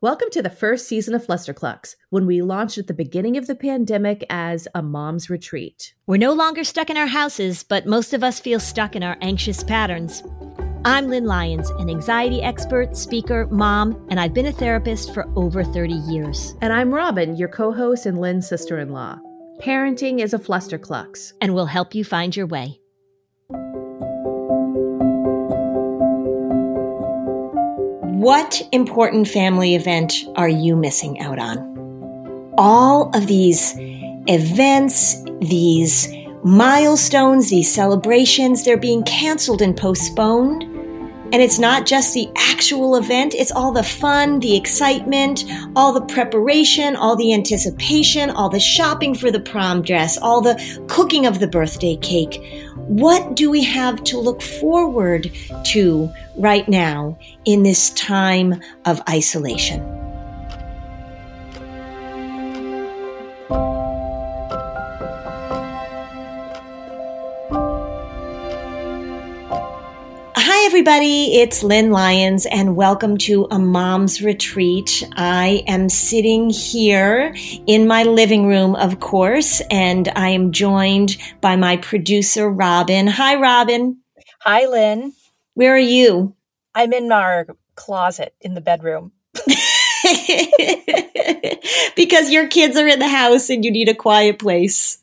Welcome to the first season of Flusterclux, when we launched at the beginning of the pandemic as a mom's retreat. We're no longer stuck in our houses, but most of us feel stuck in our anxious patterns. I'm Lynn Lyons, an anxiety expert, speaker, mom, and I've been a therapist for over 30 years. And I'm Robin, your co host and Lynn's sister in law. Parenting is a Flusterclux, and we'll help you find your way. What important family event are you missing out on? All of these events, these milestones, these celebrations, they're being canceled and postponed. And it's not just the actual event, it's all the fun, the excitement, all the preparation, all the anticipation, all the shopping for the prom dress, all the cooking of the birthday cake. What do we have to look forward to right now in this time of isolation? Everybody. It's Lynn Lyons, and welcome to a mom's retreat. I am sitting here in my living room, of course, and I am joined by my producer, Robin. Hi, Robin. Hi, Lynn. Where are you? I'm in our closet in the bedroom. because your kids are in the house and you need a quiet place.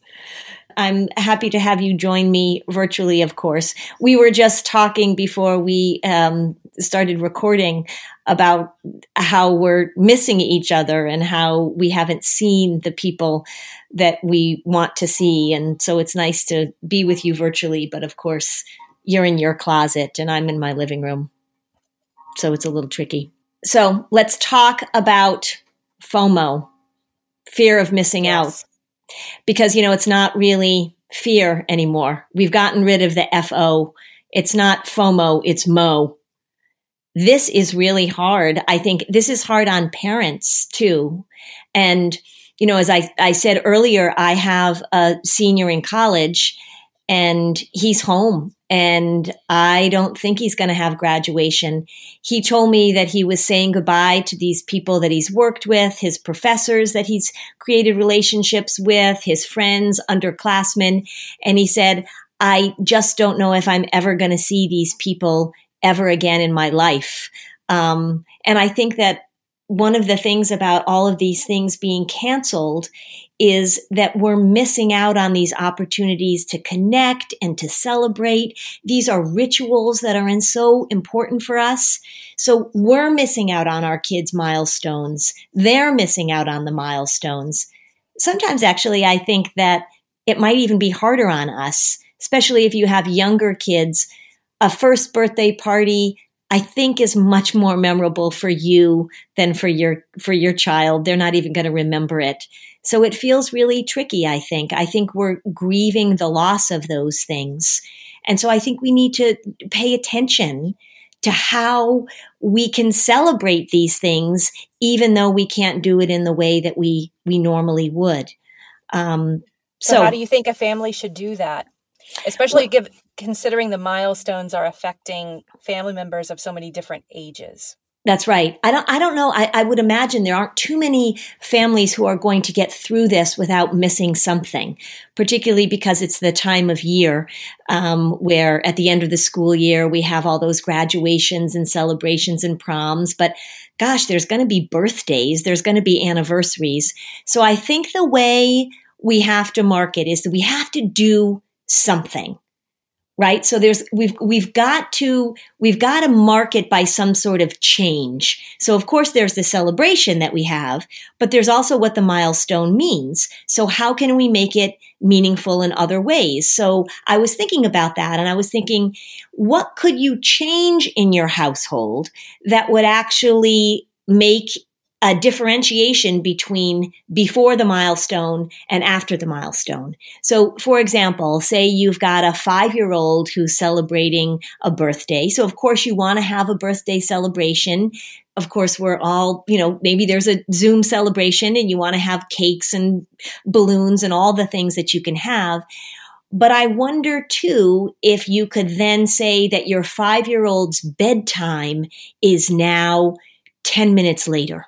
I'm happy to have you join me virtually, of course. We were just talking before we um, started recording about how we're missing each other and how we haven't seen the people that we want to see. And so it's nice to be with you virtually. But of course, you're in your closet and I'm in my living room. So it's a little tricky. So let's talk about FOMO, fear of missing yes. out because you know it's not really fear anymore. We've gotten rid of the FO. It's not FOMO, it's MO. This is really hard. I think this is hard on parents too. And you know, as I, I said earlier, I have a senior in college and he's home and I don't think he's going to have graduation. He told me that he was saying goodbye to these people that he's worked with, his professors that he's created relationships with, his friends, underclassmen. And he said, I just don't know if I'm ever going to see these people ever again in my life. Um, and I think that one of the things about all of these things being canceled is that we're missing out on these opportunities to connect and to celebrate. These are rituals that are so important for us. So we're missing out on our kids' milestones. They're missing out on the milestones. Sometimes actually, I think that it might even be harder on us, especially if you have younger kids. A first birthday party, I think is much more memorable for you than for your for your child. They're not even going to remember it. So it feels really tricky, I think. I think we're grieving the loss of those things. And so I think we need to pay attention to how we can celebrate these things, even though we can't do it in the way that we, we normally would. Um, so, so, how do you think a family should do that? Especially well, give, considering the milestones are affecting family members of so many different ages. That's right. I don't, I don't know. I, I, would imagine there aren't too many families who are going to get through this without missing something, particularly because it's the time of year um, where at the end of the school year we have all those graduations and celebrations and proms. But gosh, there's going to be birthdays, there's going to be anniversaries. So I think the way we have to market is that we have to do something right? So there's we've we've got to we've got to market by some sort of change. So of course there's the celebration that we have but there's also what the milestone means. So how can we make it meaningful in other ways? So i was thinking about that and i was thinking what could you change in your household that would actually make a differentiation between before the milestone and after the milestone. So, for example, say you've got a five year old who's celebrating a birthday. So, of course, you want to have a birthday celebration. Of course, we're all, you know, maybe there's a Zoom celebration and you want to have cakes and balloons and all the things that you can have. But I wonder too if you could then say that your five year old's bedtime is now 10 minutes later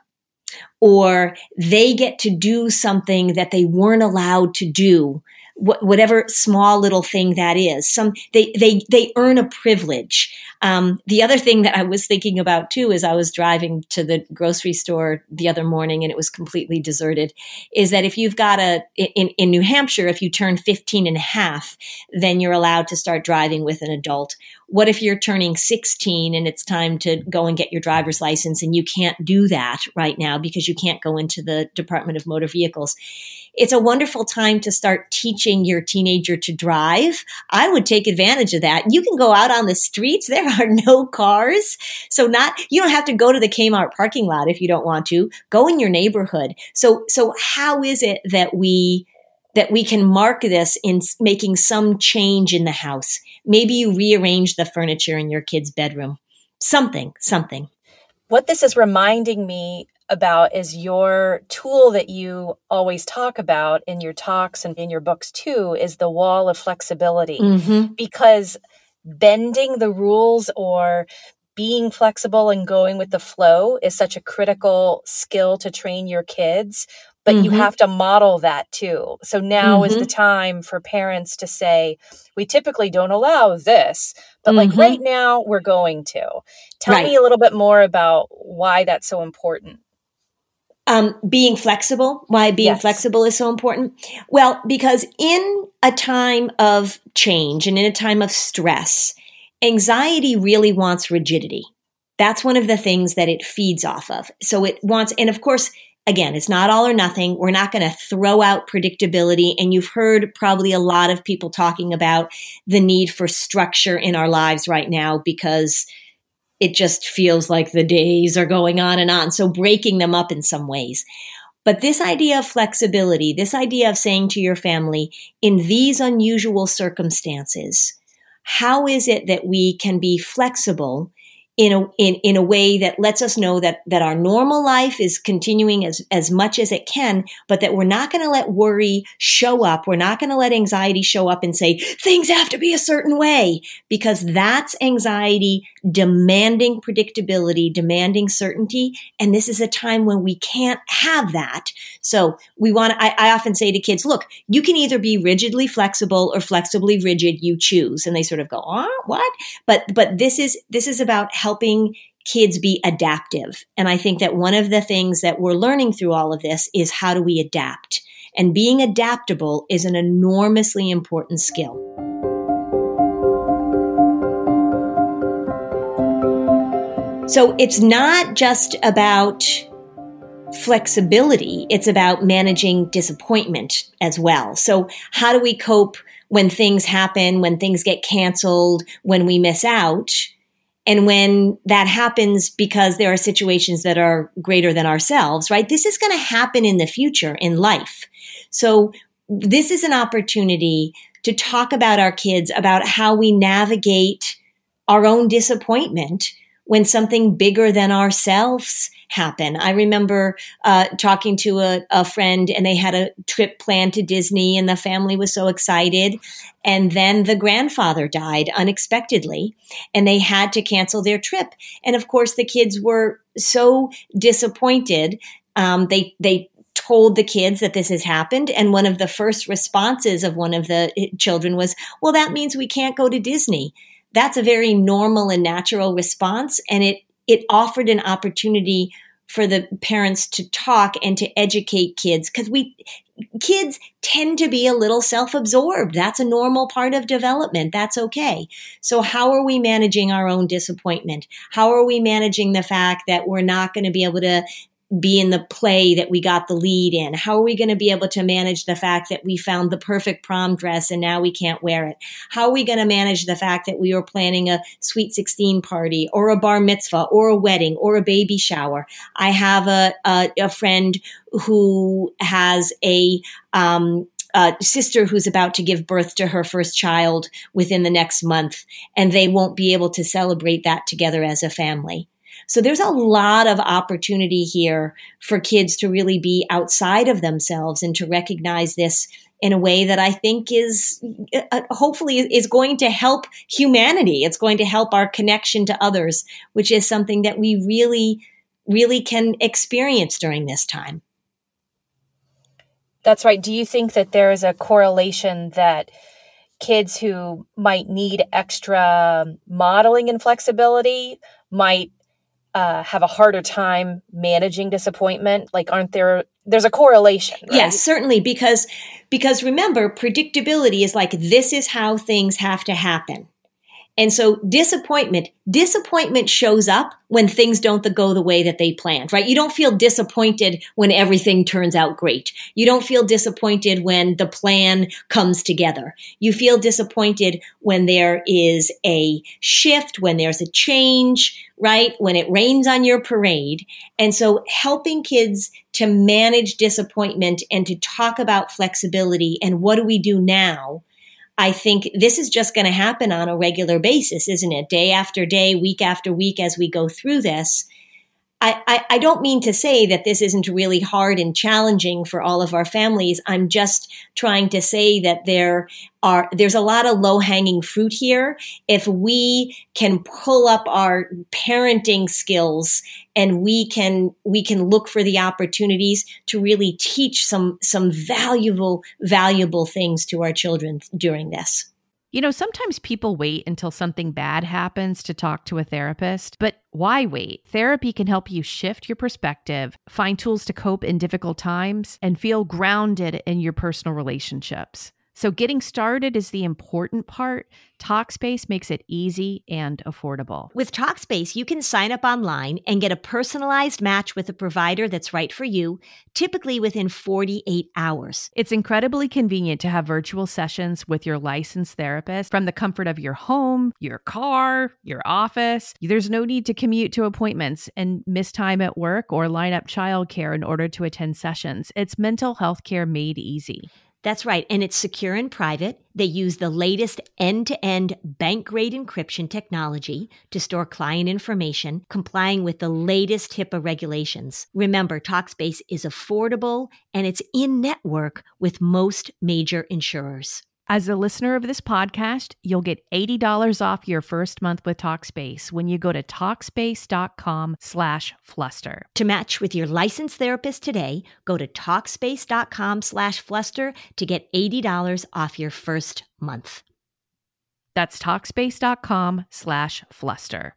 or they get to do something that they weren't allowed to do wh- whatever small little thing that is. Some they they they earn a privilege. Um, the other thing that I was thinking about too is I was driving to the grocery store the other morning and it was completely deserted. Is that if you've got a in in New Hampshire, if you turn 15 and a half, then you're allowed to start driving with an adult. What if you're turning 16 and it's time to go and get your driver's license and you can't do that right now because you can't go into the Department of Motor Vehicles? it's a wonderful time to start teaching your teenager to drive. I would take advantage of that. You can go out on the streets. There are no cars. So not, you don't have to go to the Kmart parking lot if you don't want to. Go in your neighborhood. So, so how is it that we, that we can mark this in making some change in the house? Maybe you rearrange the furniture in your kid's bedroom. Something, something. What this is reminding me about is your tool that you always talk about in your talks and in your books too is the wall of flexibility mm-hmm. because bending the rules or being flexible and going with the flow is such a critical skill to train your kids but mm-hmm. you have to model that too. So now mm-hmm. is the mm-hmm. time for parents to say, we typically don't allow this, but mm-hmm. like right now we're going to. Tell right. me a little bit more about why that's so important. Um, being flexible, why being yes. flexible is so important? Well, because in a time of change and in a time of stress, anxiety really wants rigidity. That's one of the things that it feeds off of. So it wants, and of course, again, it's not all or nothing. We're not going to throw out predictability. And you've heard probably a lot of people talking about the need for structure in our lives right now because it just feels like the days are going on and on. So breaking them up in some ways. But this idea of flexibility, this idea of saying to your family, in these unusual circumstances, how is it that we can be flexible in a in, in a way that lets us know that that our normal life is continuing as as much as it can but that we're not going to let worry show up. We're not going to let anxiety show up and say things have to be a certain way because that's anxiety demanding predictability demanding certainty and this is a time when we can't have that. So we want I, I often say to kids look you can either be rigidly flexible or flexibly rigid you choose and they sort of go oh what? But but this is this is about helping kids be adaptive. And I think that one of the things that we're learning through all of this is how do we adapt? And being adaptable is an enormously important skill. So it's not just about flexibility, it's about managing disappointment as well. So, how do we cope when things happen, when things get canceled, when we miss out? And when that happens because there are situations that are greater than ourselves, right? This is going to happen in the future in life. So this is an opportunity to talk about our kids, about how we navigate our own disappointment when something bigger than ourselves happen. I remember uh, talking to a, a, friend and they had a trip planned to Disney and the family was so excited. And then the grandfather died unexpectedly and they had to cancel their trip. And of course, the kids were so disappointed. Um, they, they told the kids that this has happened. And one of the first responses of one of the eh, children was, well, that means we can't go to Disney that's a very normal and natural response. And it, it offered an opportunity for the parents to talk and to educate kids because we kids tend to be a little self-absorbed. That's a normal part of development. That's okay. So how are we managing our own disappointment? How are we managing the fact that we're not going to be able to be in the play that we got the lead in? How are we going to be able to manage the fact that we found the perfect prom dress and now we can't wear it? How are we going to manage the fact that we were planning a sweet 16 party or a bar mitzvah or a wedding or a baby shower? I have a, a, a friend who has a, um, uh, sister who's about to give birth to her first child within the next month, and they won't be able to celebrate that together as a family. So there's a lot of opportunity here for kids to really be outside of themselves and to recognize this in a way that I think is uh, hopefully is going to help humanity. It's going to help our connection to others, which is something that we really really can experience during this time. That's right. Do you think that there is a correlation that kids who might need extra modeling and flexibility might uh, have a harder time managing disappointment? Like, aren't there? There's a correlation. Right? Yes, certainly, because because remember, predictability is like this is how things have to happen. And so disappointment, disappointment shows up when things don't go the way that they planned, right? You don't feel disappointed when everything turns out great. You don't feel disappointed when the plan comes together. You feel disappointed when there is a shift, when there's a change, right? When it rains on your parade. And so helping kids to manage disappointment and to talk about flexibility and what do we do now I think this is just going to happen on a regular basis, isn't it? Day after day, week after week, as we go through this. I, I, I, don't mean to say that this isn't really hard and challenging for all of our families. I'm just trying to say that there are, there's a lot of low hanging fruit here. If we can pull up our parenting skills and we can, we can look for the opportunities to really teach some, some valuable, valuable things to our children during this. You know, sometimes people wait until something bad happens to talk to a therapist, but why wait? Therapy can help you shift your perspective, find tools to cope in difficult times, and feel grounded in your personal relationships. So, getting started is the important part. Talkspace makes it easy and affordable. With Talkspace, you can sign up online and get a personalized match with a provider that's right for you, typically within 48 hours. It's incredibly convenient to have virtual sessions with your licensed therapist from the comfort of your home, your car, your office. There's no need to commute to appointments and miss time at work or line up childcare in order to attend sessions. It's mental health care made easy. That's right. And it's secure and private. They use the latest end to end bank grade encryption technology to store client information, complying with the latest HIPAA regulations. Remember, Talkspace is affordable and it's in network with most major insurers. As a listener of this podcast, you'll get $80 off your first month with Talkspace when you go to Talkspace.com slash fluster. To match with your licensed therapist today, go to Talkspace.com slash fluster to get $80 off your first month. That's Talkspace.com slash fluster.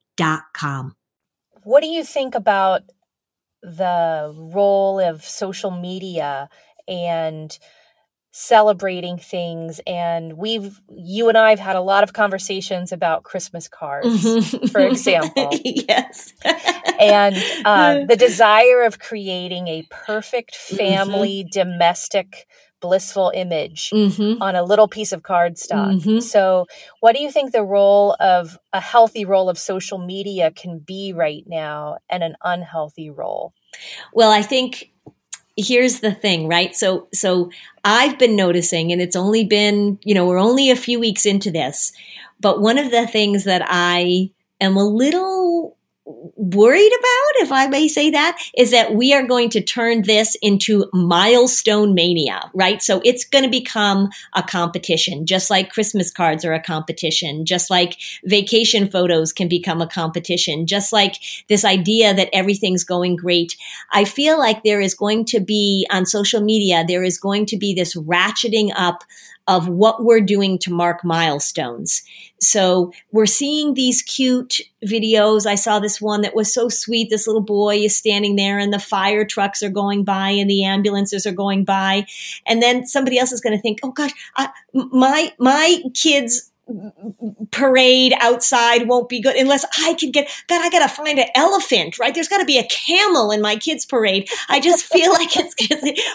com. What do you think about the role of social media and celebrating things and we've you and I've had a lot of conversations about Christmas cards mm-hmm. for example yes and uh, the desire of creating a perfect family mm-hmm. domestic blissful image mm-hmm. on a little piece of cardstock. Mm-hmm. So, what do you think the role of a healthy role of social media can be right now and an unhealthy role? Well, I think here's the thing, right? So so I've been noticing and it's only been, you know, we're only a few weeks into this, but one of the things that I am a little worried about, if I may say that, is that we are going to turn this into milestone mania, right? So it's going to become a competition, just like Christmas cards are a competition, just like vacation photos can become a competition, just like this idea that everything's going great. I feel like there is going to be on social media, there is going to be this ratcheting up of what we're doing to mark milestones. So we're seeing these cute videos. I saw this one that was so sweet. This little boy is standing there and the fire trucks are going by and the ambulances are going by. And then somebody else is going to think, oh gosh, I, my, my kids parade outside won't be good unless I can get, God, I got to find an elephant, right? There's got to be a camel in my kids' parade. I just feel like it's,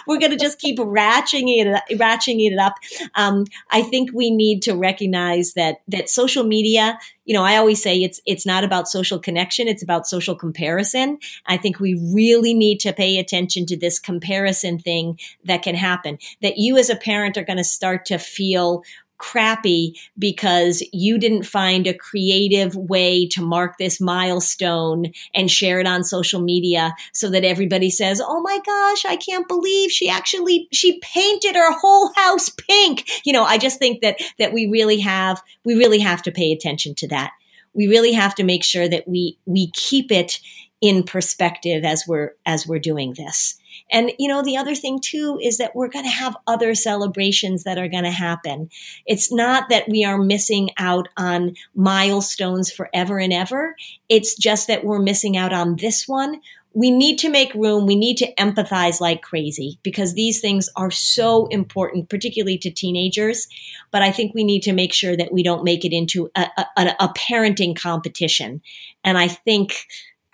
we're to just keep ratcheting it, ratcheting it up. Um, I think we need to recognize that, that social media, you know, I always say it's, it's not about social connection. It's about social comparison. I think we really need to pay attention to this comparison thing that can happen that you as a parent are to start to feel crappy because you didn't find a creative way to mark this milestone and share it on social media so that everybody says, "Oh my gosh, I can't believe she actually she painted her whole house pink." You know, I just think that that we really have we really have to pay attention to that. We really have to make sure that we we keep it in perspective as we're as we're doing this. And you know, the other thing too is that we're going to have other celebrations that are going to happen. It's not that we are missing out on milestones forever and ever. It's just that we're missing out on this one. We need to make room. We need to empathize like crazy because these things are so important, particularly to teenagers. But I think we need to make sure that we don't make it into a, a, a parenting competition. And I think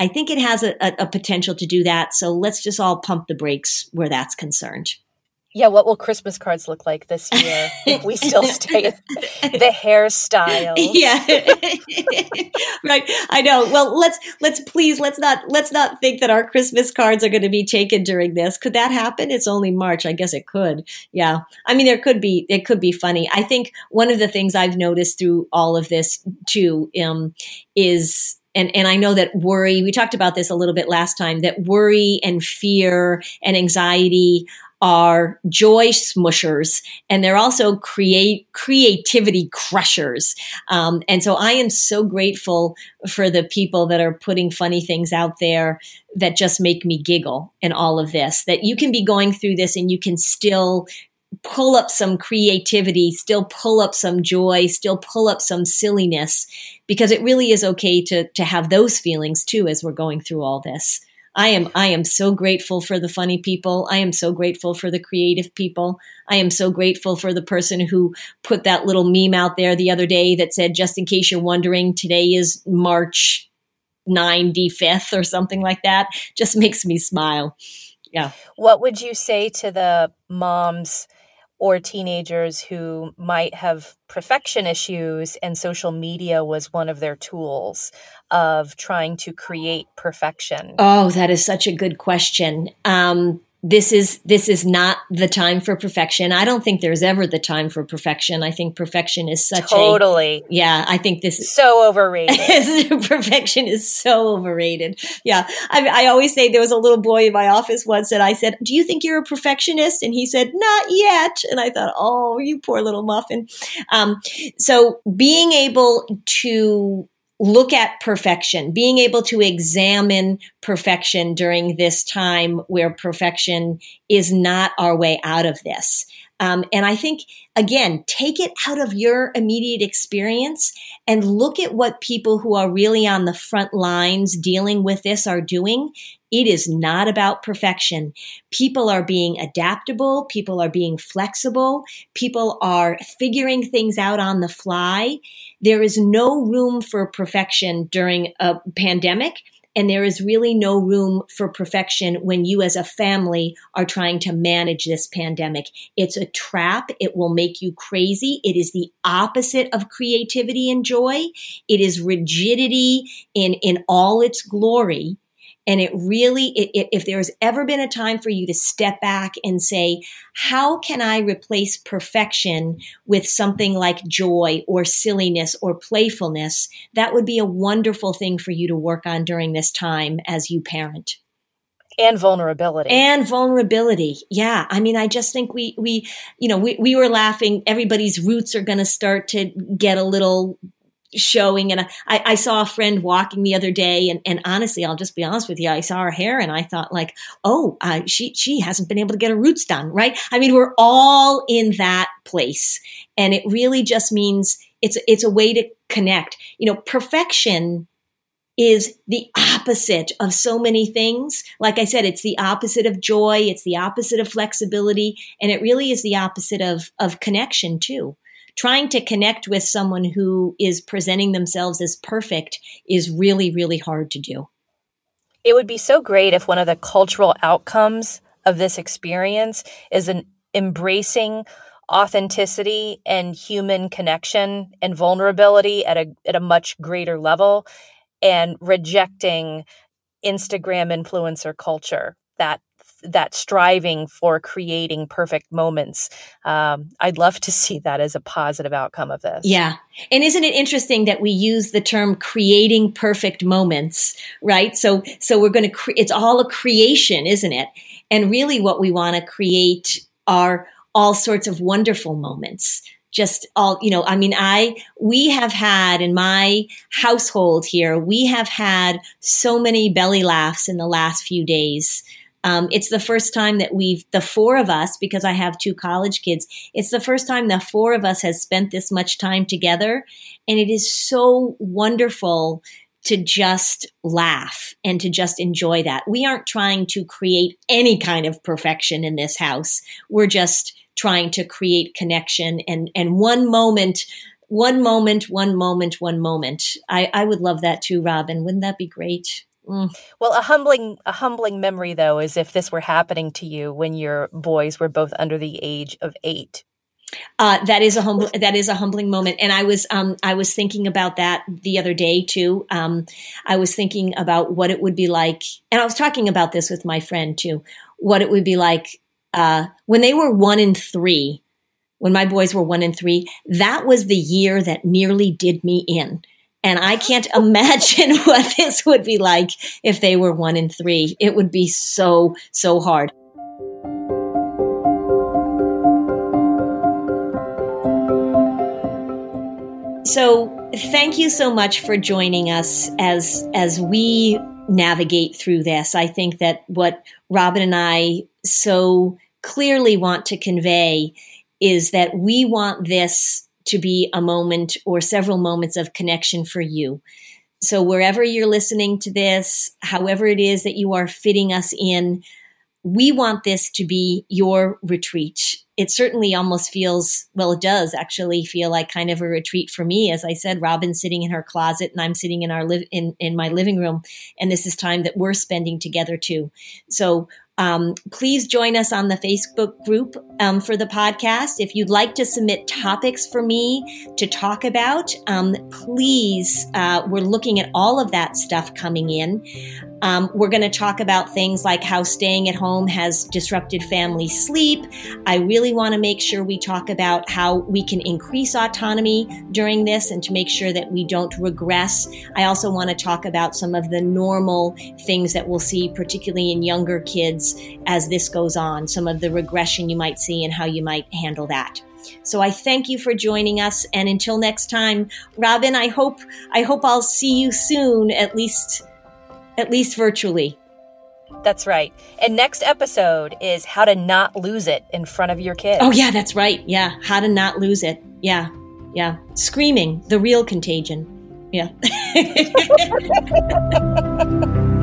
I think it has a, a, a potential to do that. So let's just all pump the brakes where that's concerned. Yeah, what will Christmas cards look like this year if we still stay the hairstyles? Yeah. right. I know. Well, let's let's please let's not let's not think that our Christmas cards are going to be taken during this. Could that happen? It's only March. I guess it could. Yeah. I mean there could be it could be funny. I think one of the things I've noticed through all of this too um, is and and I know that worry, we talked about this a little bit last time, that worry and fear and anxiety are joy smushers and they're also create creativity crushers. Um, and so I am so grateful for the people that are putting funny things out there that just make me giggle in all of this. That you can be going through this and you can still pull up some creativity, still pull up some joy, still pull up some silliness, because it really is okay to to have those feelings too as we're going through all this. I am I am so grateful for the funny people. I am so grateful for the creative people. I am so grateful for the person who put that little meme out there the other day that said just in case you're wondering today is March 95th or something like that. Just makes me smile. Yeah. What would you say to the moms or teenagers who might have perfection issues and social media was one of their tools of trying to create perfection? Oh, that is such a good question. Um, this is this is not the time for perfection. I don't think there's ever the time for perfection. I think perfection is such totally. A, yeah, I think this is so overrated. perfection is so overrated. Yeah, I, I always say there was a little boy in my office once, and I said, "Do you think you're a perfectionist?" And he said, "Not yet." And I thought, "Oh, you poor little muffin." Um, so being able to look at perfection, being able to examine perfection during this time where perfection is not our way out of this. Um, and I think, again, take it out of your immediate experience and look at what people who are really on the front lines dealing with this are doing. It is not about perfection. People are being adaptable. People are being flexible. People are figuring things out on the fly. There is no room for perfection during a pandemic And there is really no room for perfection when you as a family are trying to manage this pandemic. It's a trap. It will make you crazy. It is the opposite of creativity and joy. It is rigidity in, in all its glory. And it really, it, if there's ever been a time for you to step back and say, how can I replace perfection with something like joy or silliness or playfulness? That would be a wonderful thing for you to work on during this time as you parent. And vulnerability. And vulnerability. Yeah. I mean i just think we we you know we, we were laughing. Everybody's roots are going to start to get a little showing. And I, I saw a friend walking the other day, and, and honestly, I'll just be honest with you, I saw her hair, and I thought like, oh, uh, she she hasn't been able to get her roots done, right? I mean, we're all in that place, and it really just means it's it's a way to connect. You know, perfection is the opposite of so many things. Like I said, it's the opposite of joy, it's the opposite of flexibility, and it really is the opposite of of connection too trying to connect with someone who is presenting themselves as perfect is really, really hard to do. It would be so great if one of the cultural outcomes of this experience is an embracing authenticity and human connection and vulnerability at a at a much greater level and rejecting Instagram influencer culture that that striving for creating perfect moments. Um, I'd love to see that as a positive outcome of this. Yeah. And isn't it interesting that we use the term creating perfect moments, right? So, so we're going to, cre- it's all a creation, isn't it? And really what we want to create are all sorts of wonderful moments just all you know i mean i we have had in my household here we have had so many belly laughs in the last few days um, it's the first time that we've, the four of us, because I have two college kids, it's the first time the four of us has spent this much time together. And it is so wonderful to just laugh and to just enjoy that. We aren't trying to create any kind of perfection in this house. We're just trying to create connection and, and one moment, one moment, one moment, one moment. I, I would love that too, Robin. Wouldn't that be great? Mm. Well, a humbling a humbling memory though is if this were happening to you when your boys were both under the age of eight. Uh, that is a humble that is a humbling moment, and I was um, I was thinking about that the other day too. Um, I was thinking about what it would be like, and I was talking about this with my friend too. What it would be like uh, when they were one and three. When my boys were one and three, that was the year that nearly did me in and I can't imagine what this would be like if they were one in three. It would be so, so hard. So thank you so much for joining us as as we navigate through this. I think that what Robin and I so clearly want to convey is that we want this to be a moment or several moments of connection for you. So, wherever you're listening to this, however it is that you are fitting us in, we want this to be your retreat. It certainly almost feels, well, it does actually feel like kind of a retreat for me. As I said, Robin's sitting in her closet and I'm sitting in our live in, in my living room. And this is time that we're spending together too. So um, please join us on the Facebook group um, for the podcast. If you'd like to submit topics for me to talk about, um, please, uh, we're looking at all of that stuff coming in. Um, we're going to talk about things like how staying at home has disrupted family sleep. I really want to make sure we talk about how we can increase autonomy during this and to make sure that we don't regress. I also want to talk about some of the normal things that we'll see, particularly in younger kids as this goes on, some of the regression you might see and how you might handle that. So I thank you for joining us and until next time, Robin, I hope I hope I'll see you soon at least at least virtually. That's right. And next episode is how to not lose it in front of your kids. Oh, yeah, that's right. Yeah, how to not lose it. Yeah, yeah. Screaming, the real contagion. Yeah.